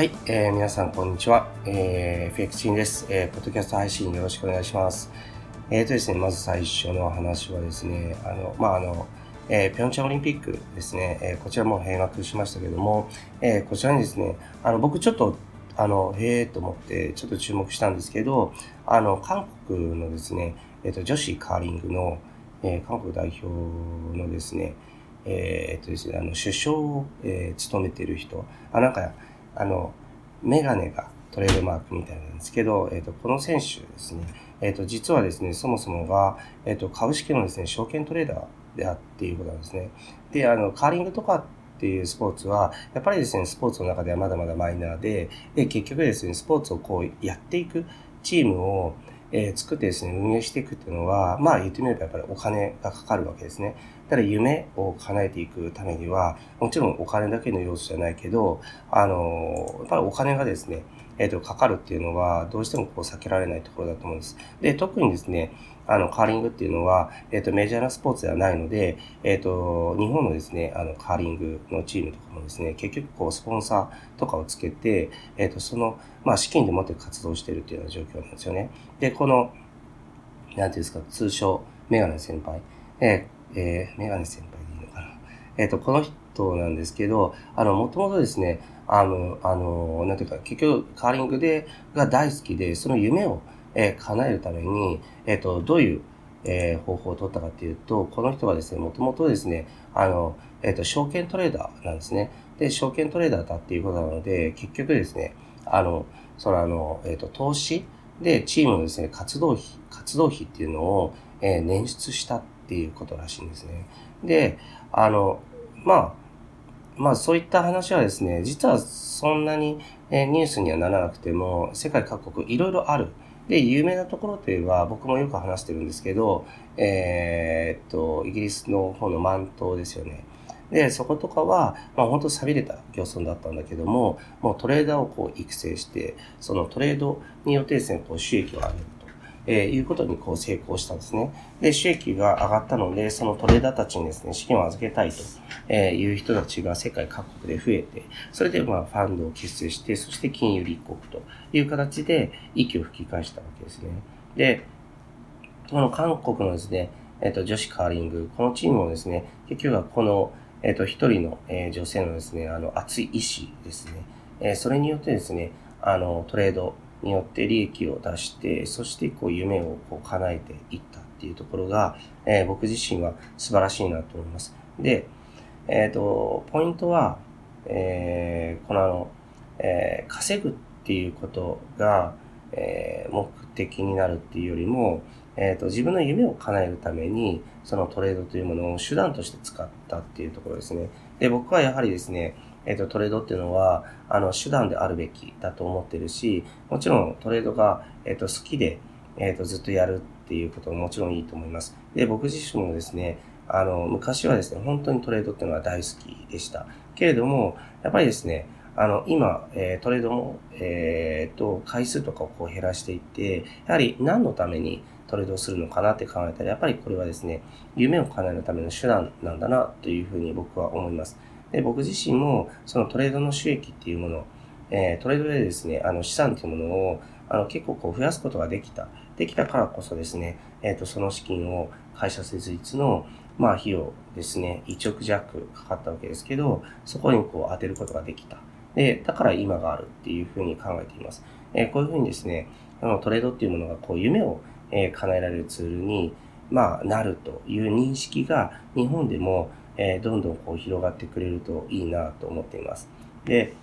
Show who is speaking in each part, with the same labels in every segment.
Speaker 1: はい、えー、皆さんこんにちは。えー、FX チンです。えー、ポッドキャスト配信よろしくお願いします。えーとですね、まず最初の話はですね、あの、まあ、あの、えー、ピョンチャンオリンピックですね、えー、こちらも閉幕しましたけども、えー、こちらにですね、あの、僕ちょっと、あの、へえと思ってちょっと注目したんですけど、あの、韓国のですね、えっ、ー、と、女子カーリングの、えー、韓国代表のですね、えー、っとですね、あの、首相を、えー、務めてる人、あ、なんか、あの、メガネがトレードマークみたいなんですけど、えっ、と、この選手ですね、えっ、と、実はですね、そもそもが、えっ、と、株式のですね、証券トレーダーであっていうことなんですね。で、あの、カーリングとかっていうスポーツは、やっぱりですね、スポーツの中ではまだまだマイナーで、で、結局ですね、スポーツをこうやっていくチームを、え、作ってですね、運営していくっていうのは、まあ言ってみればやっぱりお金がかかるわけですね。ただ夢を叶えていくためには、もちろんお金だけの要素じゃないけど、あの、やっぱりお金がですね、えっ、ー、と、かかるっていうのは、どうしてもこう避けられないところだと思うんです。で、特にですね、あの、カーリングっていうのは、えっ、ー、と、メジャーなスポーツではないので、えっ、ー、と、日本のですね、あの、カーリングのチームとかもですね、結局こう、スポンサーとかをつけて、えっ、と、その、まあ、資金でもって活動しているっていうような状況なんですよね。で、この、なんていうんですか、通称、メガネ先輩。えー、えー、メガネ先輩でいいのかな。えっ、ー、と、この人なんですけど、あの、もともとですね、あの、あの、なんていうか、結局、カーリングで、が大好きで、その夢を、えー、叶えるために、えっ、ー、と、どういう、えー、方法を取ったかっていうと、この人はですね、もともとですね、あの、えっ、と、証券トレーダーなんですね。で、証券トレーダーだっていうことなので、結局ですね、あの、そのあの、えっ、と、投資で、チームのですね、活動費、活動費っていうのを、えー、捻出したっていうことらしいんですね。で、あの、まあ、まあそういった話はですね、実はそんなに、ニュースにはならなくても、世界各国いろいろある。で、有名なところといえば、僕もよく話してるんですけど、えー、っと、イギリスの方のマントですよね。で、そことかは、まあ本当錆びれた漁村だったんだけども、もうトレーダーをこう育成して、そのトレードによってですね、こう収益を上げるえー、いうことにこう成功したんですね。で、収益が上がったので、そのトレーダーたちにですね、資金を預けたいという人たちが世界各国で増えて、それでまあファンドを結成して、そして金融立国という形で息を吹き返したわけですね。で、この韓国のですね、えっ、ー、と、女子カーリング、このチームもですね、結局はこの、えっ、ー、と、一人の、えー、女性のですね、あの、熱い意志ですね、えー、それによってですね、あの、トレード、によって利益を出して、そしてこう夢をこう叶えていったっていうところが、えー、僕自身は素晴らしいなと思います。で、えっ、ー、と、ポイントは、えー、このあの、えー、稼ぐっていうことが、えー、目的になるっていうよりも、えっ、と、自分の夢を叶えるために、そのトレードというものを手段として使ったっていうところですね。で、僕はやはりですね、えっ、と、トレードっていうのは、あの、手段であるべきだと思ってるし、もちろんトレードが、えっ、と、好きで、えっ、と、ずっとやるっていうことももちろんいいと思います。で、僕自身もですね、あの、昔はですね、本当にトレードっていうのは大好きでした。けれども、やっぱりですね、あの、今、えー、トレードも、えー、と、回数とかをこう減らしていって、やはり何のためにトレードするのかなって考えたら、やっぱりこれはですね、夢を叶えるための手段なんだなというふうに僕は思います。で、僕自身も、そのトレードの収益っていうもの、えー、トレードでですね、あの資産っていうものを、あの結構こう増やすことができた。できたからこそですね、えっ、ー、と、その資金を会社設立の、まあ、費用ですね、1億弱かかったわけですけど、そこにこう当てることができた。で、だから今があるっていうふうに考えています。えー、こういうふうにですね、あのトレードっていうものがこう夢を、えー、叶えられるツールに、まあ、なるという認識が日本でも、えー、どんどんこう広がってくれるといいなと思っています。で、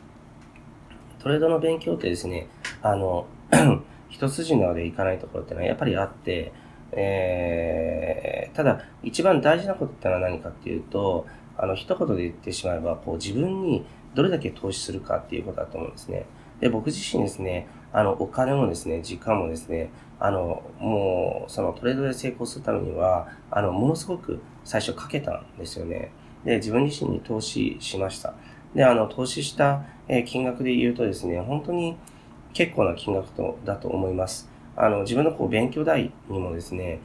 Speaker 1: トレードの勉強ってですね、あの、一筋縄でいかないところってのはやっぱりあって、えー、ただ一番大事なことってのは何かっていうと、あの、一言で言ってしまえば、こう自分にどれだけ投資するかっていうことだと思うんですね。で、僕自身ですね、あの、お金もですね、時間もですね、あの、もう、そのトレードで成功するためには、あの、ものすごく最初かけたんですよね。で、自分自身に投資しました。で、あの、投資した金額で言うとですね、本当に結構な金額とだと思います。あの、自分のこう勉強代にもですね、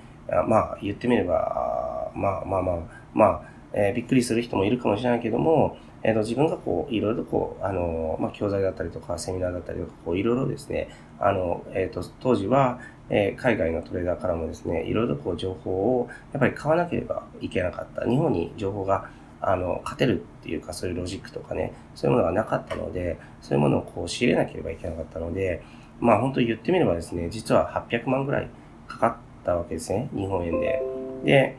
Speaker 1: まあ、言ってみれば、まあまあまあ、まあ、えー、びっくりする人もいるかもしれないけども、えっ、ー、と、自分がこう、いろいろこう、あの、まあ、教材だったりとか、セミナーだったりとか、こう、いろいろですね、あの、えっ、ー、と、当時は、えー、海外のトレーダーからもですね、いろいろこう、情報を、やっぱり買わなければいけなかった。日本に情報が、あの、勝てるっていうか、そういうロジックとかね、そういうものがなかったので、そういうものをこう、仕入れなければいけなかったので、まあ、本当に言ってみればですね、実は800万ぐらいかかったわけですね、日本円で。で、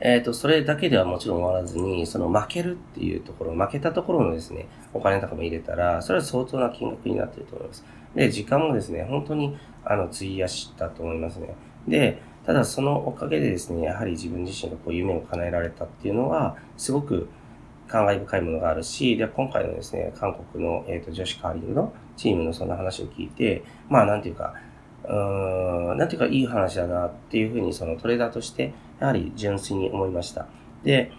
Speaker 1: えっ、ー、と、それだけではもちろん終わらずに、その負けるっていうところ、負けたところのですね、お金とかも入れたら、それは相当な金額になっていると思います。で、時間もですね、本当に、あの、費やしたと思いますね。で、ただそのおかげでですね、やはり自分自身がこう夢を叶えられたっていうのは、すごく感慨深いものがあるし、で、今回のですね、韓国の、えーと、女子カーリングのチームのその話を聞いて、まあ、なんていうか、うん、なんていうかいい話だなっていうふうにそのトレーダーとしてやはり純粋に思いました。で、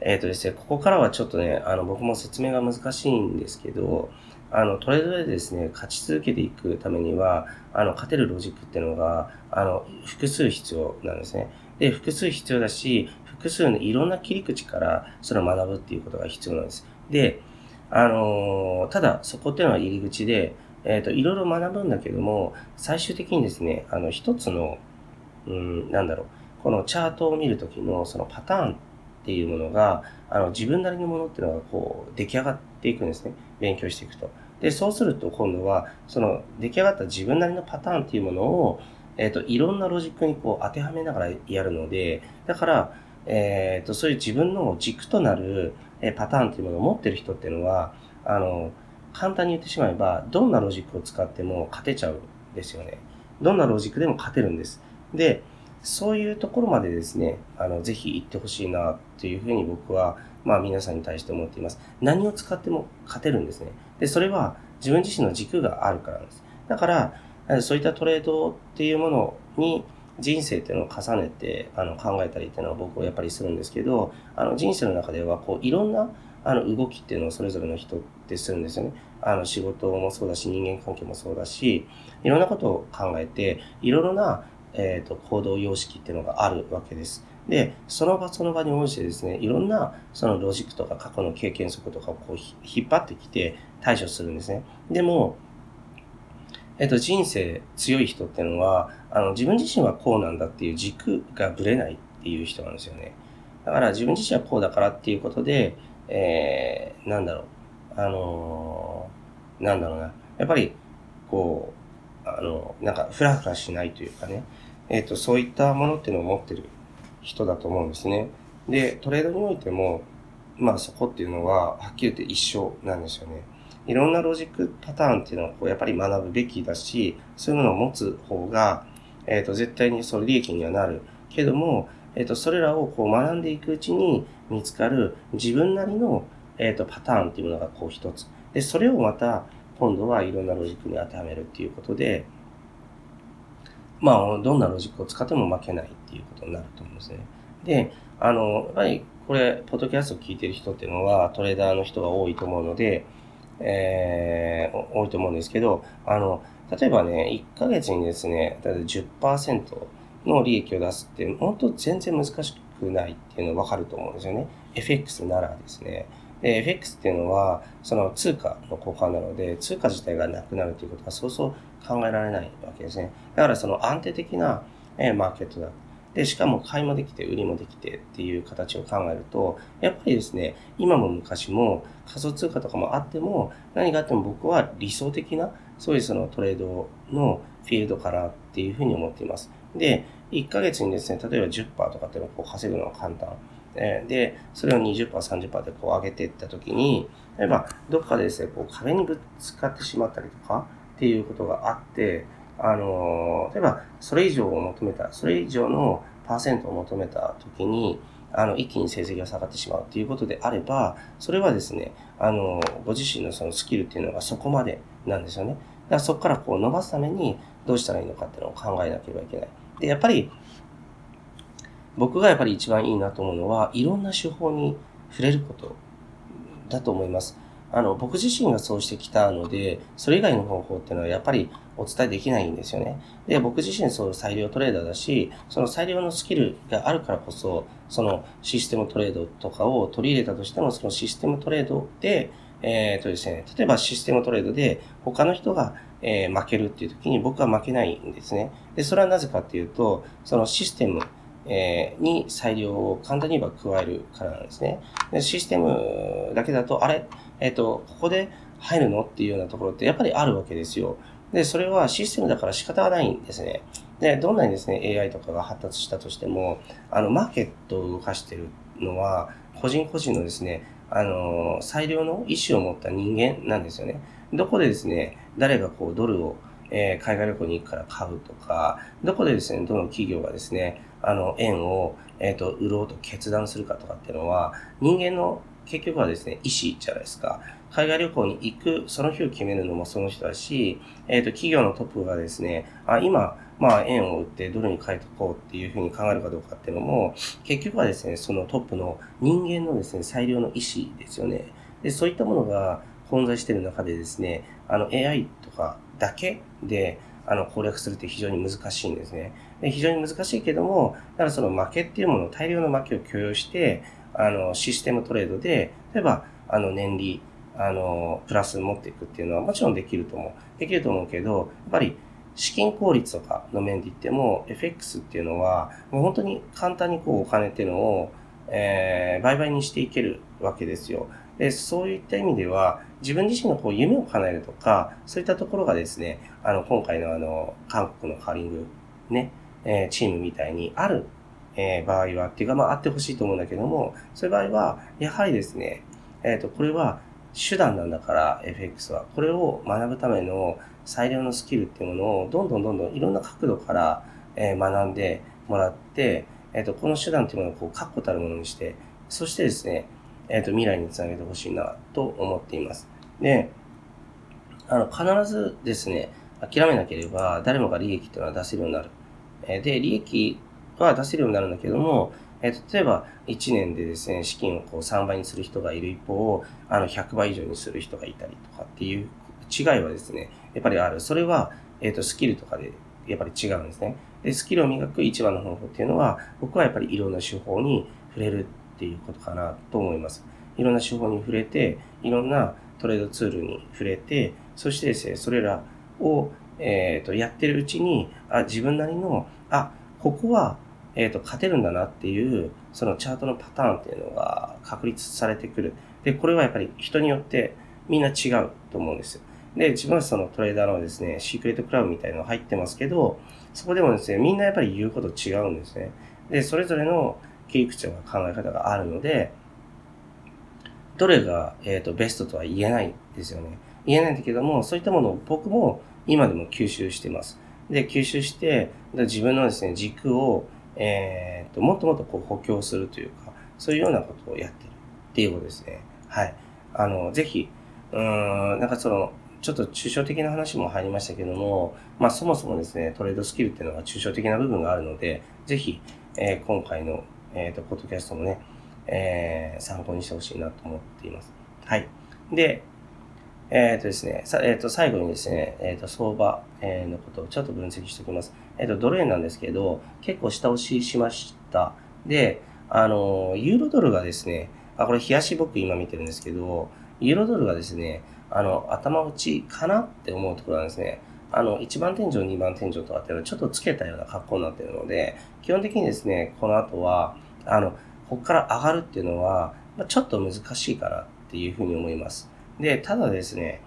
Speaker 1: えっ、ー、とですね、ここからはちょっとね、あの僕も説明が難しいんですけど、あのトレードでですね、勝ち続けていくためには、あの勝てるロジックっていうのが、あの複数必要なんですね。で、複数必要だし、複数のいろんな切り口からそれを学ぶっていうことが必要なんです。で、あのー、ただそこっていうのは入り口で、えっ、ー、と、いろいろ学ぶんだけども、最終的にですね、あの、一つの、うん、なんだろう、このチャートを見るときのそのパターンっていうものが、あの、自分なりのものっていうのがこう、出来上がっていくんですね。勉強していくと。で、そうすると今度は、その出来上がった自分なりのパターンっていうものを、えっ、ー、と、いろんなロジックにこう当てはめながらやるので、だから、えっ、ー、と、そういう自分の軸となるえパターンっていうものを持ってる人っていうのは、あの、簡単に言ってしまえば、どんなロジックを使っても勝てちゃうんですよね。どんなロジックでも勝てるんです。で、そういうところまでですね、あの、ぜひ行ってほしいなというふうに僕は、まあ皆さんに対して思っています。何を使っても勝てるんですね。で、それは自分自身の軸があるからなんです。だから、そういったトレードっていうものに人生っていうのを重ねてあの考えたりっていうのは僕はやっぱりするんですけど、あの人生の中ではこういろんなあの動きっていうのをそれぞれの人ってするんですよね。あの仕事もそうだし、人間関係もそうだし、いろんなことを考えて、いろいろな、えーと、行動様式っていうのがあるわけです。で、その場その場に応じてですね、いろんなそのロジックとか過去の経験則とかをこう引っ張ってきて対処するんですね。でも、えっと、人生強い人っていうのは、あの、自分自身はこうなんだっていう軸がぶれないっていう人なんですよね。だから自分自身はこうだからっていうことで、えー、なんだろう、あのー、なんだろうな、やっぱり、こう、あの、なんか、ふらふらしないというかね、えっ、ー、と、そういったものっていうのを持ってる人だと思うんですね。で、トレードにおいても、まあそこっていうのは、はっきり言って一緒なんですよね。いろんなロジックパターンっていうのをこうやっぱり学ぶべきだし、そういうものを持つ方が、えっ、ー、と、絶対にその利益にはなる。けども、えっ、ー、と、それらをこう学んでいくうちに見つかる自分なりの、えっ、ー、と、パターンっていうものがこう一つ。で、それをまた、今度はいろんなロジックに当てはめるっていうことで、まあ、どんなロジックを使っても負けないっていうことになると思うんですね。で、あの、やっぱりこれ、ポッドキャストを聞いてる人っていうのはトレーダーの人が多いと思うので、えー、多いと思うんですけど、あの、例えばね、1ヶ月にですね、例えば10%の利益を出すって、本当全然難しくないっていうのがわかると思うんですよね。FX ならですね。で、FX っていうのは、その通貨の交換なので、通貨自体がなくなるということはそうそう考えられないわけですね。だからその安定的なマーケットだで、しかも買いもできて、売りもできてっていう形を考えると、やっぱりですね、今も昔も仮想通貨とかもあっても、何があっても僕は理想的な、そういうそのトレードのフィールドかなっていうふうに思っています。で、1ヶ月にですね、例えば10%とかっていうのをこう稼ぐのは簡単。で、それを20%、30%でこう上げていったときに、例えばどっかでですね、こう壁にぶつかってしまったりとかっていうことがあって、あの、例えば、それ以上を求めた、それ以上のパーセントを求めたときに、あの、一気に成績が下がってしまうということであれば、それはですね、あの、ご自身のそのスキルっていうのがそこまでなんですよね。だからそこからこう伸ばすためにどうしたらいいのかっていうのを考えなければいけない。で、やっぱり、僕がやっぱり一番いいなと思うのは、いろんな手法に触れることだと思います。あの、僕自身がそうしてきたので、それ以外の方法っていうのはやっぱりお伝えできないんですよね。で、僕自身そう裁量トレーダーだし、その裁量のスキルがあるからこそ、そのシステムトレードとかを取り入れたとしても、そのシステムトレードで、えっ、ー、とですね、例えばシステムトレードで他の人が、えー、負けるっていう時に僕は負けないんですね。で、それはなぜかっていうと、そのシステム、えー、に裁量を簡単に言えば加えるからなんですね。でシステムだけだと、あれ？えっ、ー、と、ここで入るのっていうようなところってやっぱりあるわけですよ。で、それはシステムだから仕方がないんですね。で、どんなにですね、AI とかが発達したとしても、あの、マーケットを動かしてるのは、個人個人のですね、あの、最良の意思を持った人間なんですよね。どこでですね、誰がこうドルを、えー、海外旅行に行くから買うとか、どこでですね、どの企業がですね、あの、円を、えっ、ー、と、売ろうと決断するかとかっていうのは、人間の結局はですね、意思じゃないですか。海外旅行に行く、その日を決めるのもその人だし、えっ、ー、と、企業のトップがですね、あ、今、まあ、円を売ってドルに変えとこうっていうふうに考えるかどうかっていうのも、結局はですね、そのトップの人間のですね、裁量の意思ですよね。で、そういったものが混在している中でですね、あの、AI とかだけで、あの、攻略するって非常に難しいんですね。で非常に難しいけども、だからその負けっていうもの、大量の負けを許容して、あの、システムトレードで、例えば、あの、年利、あの、プラス持っていくっていうのはもちろんできると思う。できると思うけど、やっぱり、資金効率とかの面で言っても、FX っていうのは、もう本当に簡単にこうお金っていうのを、えー、売買にしていけるわけですよ。で、そういった意味では、自分自身のこう夢を叶えるとか、そういったところがですね、あの、今回のあの、韓国のカーリング、ね、えー、チームみたいにあるえー、場合は、っていうか、まあ、あってほしいと思うんだけども、そういう場合は、やはりですね、えっ、ー、と、これは手段なんだから、FX は。これを学ぶための最良のスキルっていうものを、どんどんどんどんいろんな角度から、え、学んでもらって、えっ、と、この手段っていうものを、こう、確固たるものにして、そしてですね、えっ、と、未来につなげてほしいな、と思っています。で、あの、必ずですね、諦めなければ、誰もが利益っていうのは出せるようになる。えで、利益は出せるようになるんだけども、えー、例えば1年でですね、資金をこう3倍にする人がいる一方、あの100倍以上にする人がいたりとかっていう違いはですね、やっぱりある。それは、えっ、ー、と、スキルとかでやっぱり違うんですね。で、スキルを磨く一番の方法っていうのは、僕はやっぱりいろんな手法に触れるっていうことかなと思います。いろんな手法に触れて、いろんなトレードツールに触れて、そしてですね、それらを、えっ、ー、と、やってるうちに、あ、自分なりの、あ、ここはえっ、ー、と、勝てるんだなっていう、そのチャートのパターンっていうのが確立されてくる。で、これはやっぱり人によってみんな違うと思うんですよ。で、自分はそのトレーダーのですね、シークレットクラブみたいなの入ってますけど、そこでもですね、みんなやっぱり言うこと違うんですね。で、それぞれの切り口や考え方があるので、どれが、えっ、ー、とベストとは言えないですよね。言えないんだけども、そういったものを僕も今でも吸収してます。で、吸収して、自分のですね、軸をえー、と、もっともっとこう補強するというか、そういうようなことをやってるっていうことですね。はい。あの、ぜひ、うん、なんかその、ちょっと抽象的な話も入りましたけども、まあそもそもですね、トレードスキルっていうのは抽象的な部分があるので、ぜひ、えー、今回の、えっ、ー、と、ポッドキャストもね、えー、参考にしてほしいなと思っています。はい。で、えっ、ー、とですね、さえっ、ー、と、最後にですね、えっ、と、相場、えのことをちょっと分析しておきます。えっ、と、ドル円なんですけど、結構下押ししました。で、あの、ユーロドルがですね、あ、これ、冷やし僕今見てるんですけど、ユーロドルがですね、あの、頭打ちかなって思うところなんですね。あの、1番天井、2番天井とかっていうのはちょっとつけたような格好になってるので、基本的にですね、この後は、あの、ここから上がるっていうのは、ちょっと難しいかなっていうふうに思います。で、ただですね、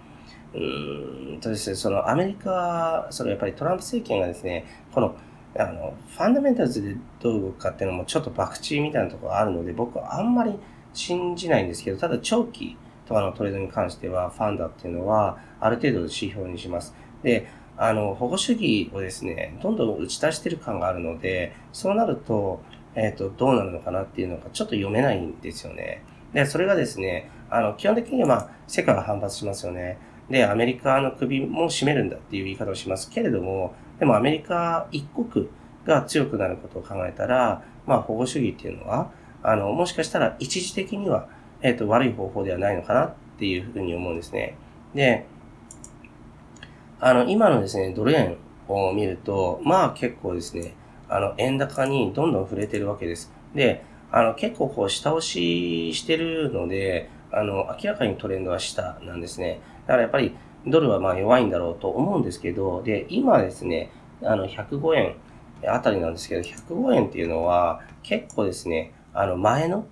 Speaker 1: うーんとですね、そのアメリカ、そのやっぱりトランプ政権がですね、この、あの、ファンダメンタルズでどう動くかっていうのもちょっと博打みたいなところがあるので、僕はあんまり信じないんですけど、ただ長期とかのトレードに関しては、ファンダっていうのは、ある程度の指標にします。で、あの、保護主義をですね、どんどん打ち出してる感があるので、そうなると、えっ、ー、と、どうなるのかなっていうのがちょっと読めないんですよね。で、それがですね、あの、基本的にはまあ、世界が反発しますよね。で、アメリカの首も締めるんだっていう言い方をしますけれども、でもアメリカ一国が強くなることを考えたら、まあ、保護主義っていうのは、あの、もしかしたら一時的には、えっ、ー、と、悪い方法ではないのかなっていうふうに思うんですね。で、あの、今のですね、ドル円を見ると、まあ結構ですね、あの、円高にどんどん触れてるわけです。で、あの、結構こう、下押ししてるので、あの、明らかにトレンドは下なんですね。だからやっぱり、ドルはまあ弱いんだろうと思うんですけど、で、今ですね、あの、105円あたりなんですけど、105円っていうのは、結構ですね、あの、前の、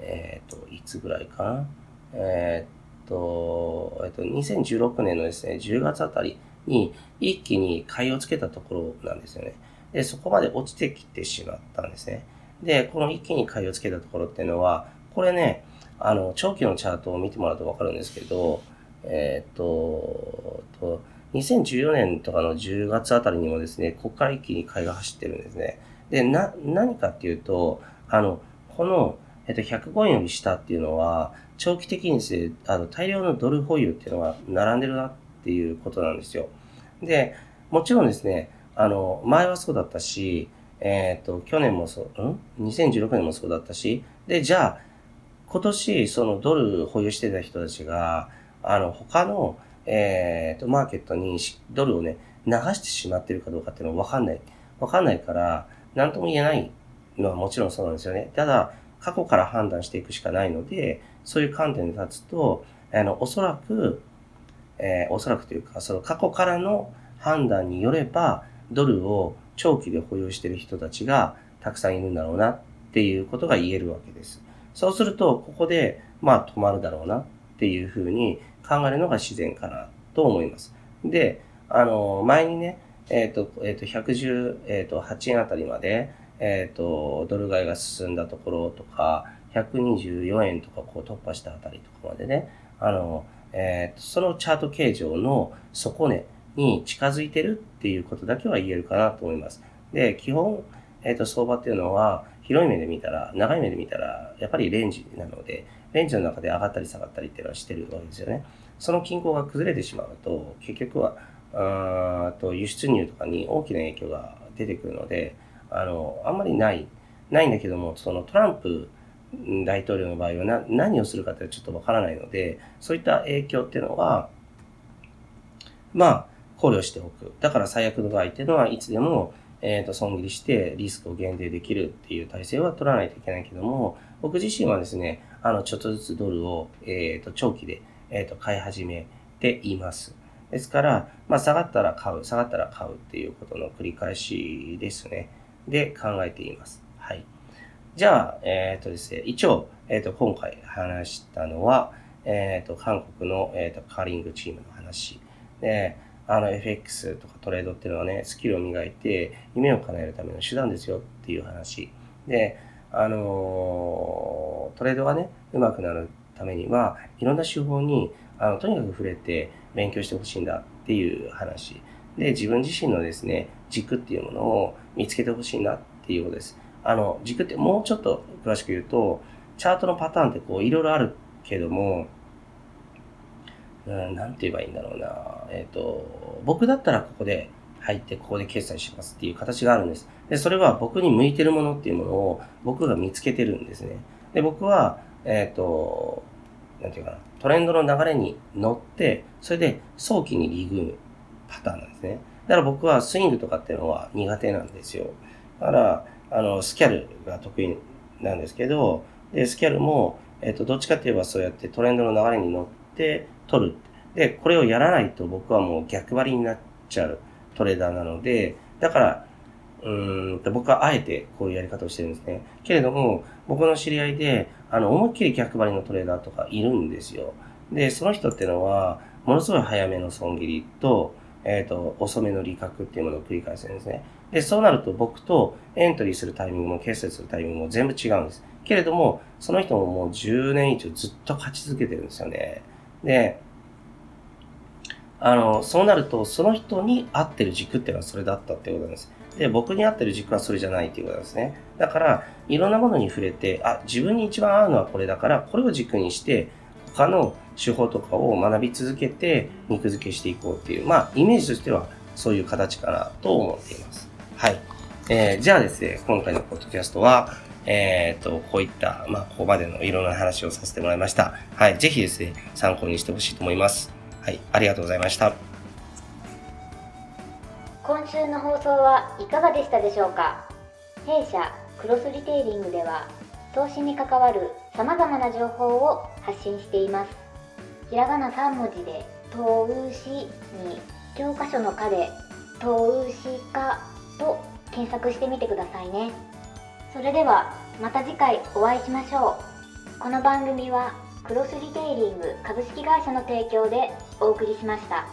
Speaker 1: えっ、ー、と、いつぐらいかな？えっ、ー、と、えっ、ー、と、2016年のですね、10月あたりに一気に買いをつけたところなんですよね。で、そこまで落ちてきてしまったんですね。で、この一気に買いをつけたところっていうのは、これね、あの、長期のチャートを見てもらうとわかるんですけど、えっ、と、と、2014年とかの10月あたりにもですね、ここから一気に買いが走ってるんですね。で、な、何かっていうと、あの、この、えっと、105円より下っていうのは、長期的にですね、あの、大量のドル保有っていうのが並んでるなっていうことなんですよ。で、もちろんですね、あの、前はそうだったし、えっ、ー、と、去年もそう、ん ?2016 年もそうだったし、で、じゃあ、今年、そのドル保有してた人たちが、あの、他の、えっ、ー、と、マーケットにドルをね、流してしまってるかどうかっていうのはわかんない。わかんないから、なんとも言えないのはもちろんそうなんですよね。ただ、過去から判断していくしかないので、そういう観点で立つと、あの、おそらく、えー、おそらくというか、その過去からの判断によれば、ドルを長期で保有している人たちがたくさんいるんだろうなっていうことが言えるわけです。そうすると、ここで、まあ止まるだろうなっていうふうに考えるのが自然かなと思います。で、あの、前にね、えっ、ー、と、えっ、ー、と、118、えー、円あたりまで、えっ、ー、と、ドル買いが進んだところとか、124円とかこう突破したあたりとかまでね、あの、えっー、そのチャート形状の底根に近づいてるっていうことだけは言えるかなと思います。で、基本、えっ、ー、と、相場っていうのは、広い目で見たら、長い目で見たら、やっぱりレンジなので、レンジの中で上がったり下がったりっていうのはしてるわけですよね。その均衡が崩れてしまうと、結局は、あと輸出入とかに大きな影響が出てくるので、あの、あんまりない、ないんだけども、そのトランプ大統領の場合はな何をするかってちょっとわからないので、そういった影響っていうのは、まあ、考慮しておく。だから最悪の場合っていうのはいつでも、えっ、ー、と、損切りしてリスクを減低できるっていう体制は取らないといけないけども、僕自身はですね、あの、ちょっとずつドルを、えっ、ー、と、長期で、えっ、ー、と、買い始めています。ですから、まあ、下がったら買う、下がったら買うっていうことの繰り返しですね。で、考えています。はい。じゃあ、えっ、とですね、一応、えっ、と、今回話したのは、えっ、と、韓国の、えっ、と、カーリングチームの話。で、あの FX とかトレードっていうのはね、スキルを磨いて夢を叶えるための手段ですよっていう話。で、あのトレードがね、上手くなるためには、いろんな手法に、あの、とにかく触れて勉強してほしいんだっていう話。で、自分自身のですね、軸っていうものを見つけてほしいなっていうことです。あの、軸ってもうちょっと詳しく言うと、チャートのパターンってこう、いろいろあるけども、うん、なんて言えばいいんだろうな。えっ、ー、と、僕だったらここで入ってここで決済しますっていう形があるんです。で、それは僕に向いてるものっていうものを僕が見つけてるんですね。で、僕は、えっ、ー、と、なんていうかな、トレンドの流れに乗って、それで早期にリグパターンなんですね。だから僕はスイングとかっていうのは苦手なんですよ。だから、あの、スキャルが得意なんですけど、で、スキャルも、えっ、ー、と、どっちかって言えばそうやってトレンドの流れに乗って、取る。で、これをやらないと僕はもう逆張りになっちゃうトレーダーなので、だから、うんと僕はあえてこういうやり方をしてるんですね。けれども、僕の知り合いで、あの、思いっきり逆張りのトレーダーとかいるんですよ。で、その人ってのは、ものすごい早めの損切りと、えっ、ー、と、遅めの利確っていうものを繰り返すんですね。で、そうなると僕とエントリーするタイミングも決済するタイミングも全部違うんです。けれども、その人ももう10年以上ずっと勝ち続けてるんですよね。で、あの、そうなると、その人に合ってる軸っていうのはそれだったってことなんです。で、僕に合ってる軸はそれじゃないっていうことなんですね。だから、いろんなものに触れて、あ、自分に一番合うのはこれだから、これを軸にして、他の手法とかを学び続けて、肉付けしていこうっていう、まあ、イメージとしてはそういう形かなと思っています。はい。えー、じゃあですね、今回のポッドキャストは、えっ、と、こういった、まあ、ここまでのいろんな話をさせてもらいました。はい。ぜひですね、参考にしてほしいと思います。はい。ありがとうございました。
Speaker 2: 今週の放送はいかがでしたでしょうか？弊社クロスリテイリングでは投資に関わる様々な情報を発信していますひらがな3文字で投資に教科書の課で投資家と検索してみてくださいねそれではまた次回お会いしましょうこの番組はクロスリテイリング株式会社の提供でお送りしました。